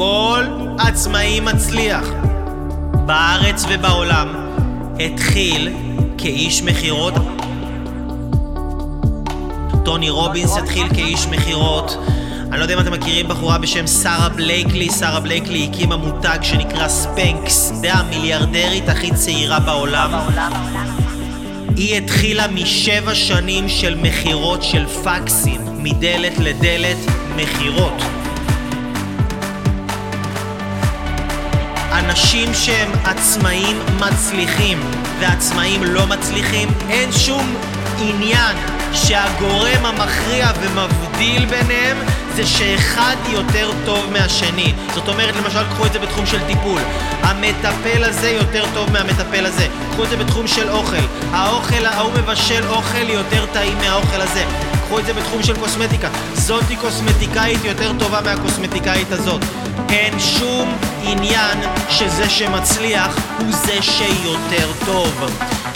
כל עצמאי מצליח בארץ ובעולם התחיל כאיש מכירות. טוני רובינס התחיל כאיש מכירות. אני לא יודע אם אתם מכירים בחורה בשם שרה בלייקלי. שרה בלייקלי הקימה מותג שנקרא ספנקס. זה המיליארדרית הכי צעירה בעולם. היא התחילה משבע שנים של מכירות של פקסים, מדלת לדלת מכירות. אנשים שהם עצמאים מצליחים ועצמאים לא מצליחים, אין שום עניין שהגורם המכריע ומבדיל ביניהם זה שאחד יותר טוב מהשני. זאת אומרת, למשל, קחו את זה בתחום של טיפול. המטפל הזה יותר טוב מהמטפל הזה. קחו את זה בתחום של אוכל. האוכל, ההוא מבשל אוכל יותר טעים מהאוכל הזה. קחו את זה בתחום של קוסמטיקה. זאתי קוסמטיקאית יותר טובה מהקוסמטיקאית הזאת. אין שום עניין שזה שמצליח הוא זה שיותר טוב.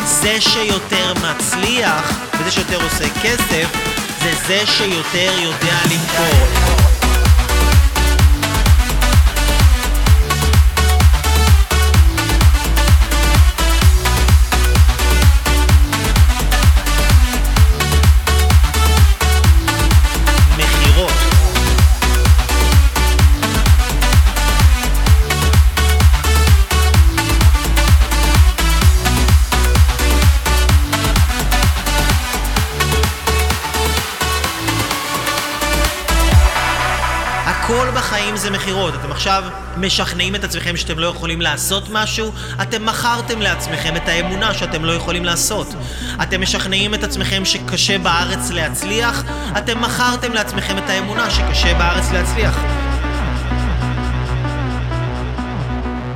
זה שיותר מצליח וזה שיותר עושה כסף זה זה שיותר יודע למכור. הכל בחיים זה מכירות. אתם עכשיו משכנעים את עצמכם שאתם לא יכולים לעשות משהו, אתם מכרתם לעצמכם את האמונה שאתם לא יכולים לעשות. אתם משכנעים את עצמכם שקשה בארץ להצליח, אתם מכרתם לעצמכם את האמונה שקשה בארץ להצליח.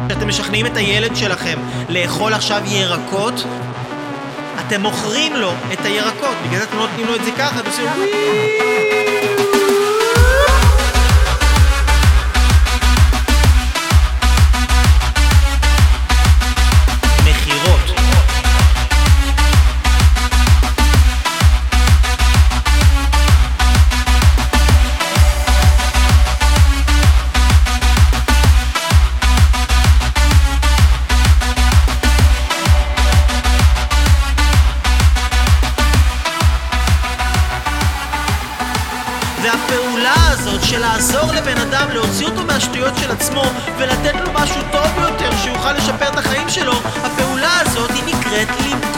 כשאתם משכנעים את הילד שלכם לאכול עכשיו ירקות, אתם מוכרים לו את הירקות, בגלל זה אתם לא נותנים לו את זה ככה, אתם עושים הזאת של לעזור לבן אדם להוציא אותו מהשטויות של עצמו ולתת לו משהו טוב יותר שיוכל לשפר את החיים שלו, הפעולה הזאת היא נקראת למכור.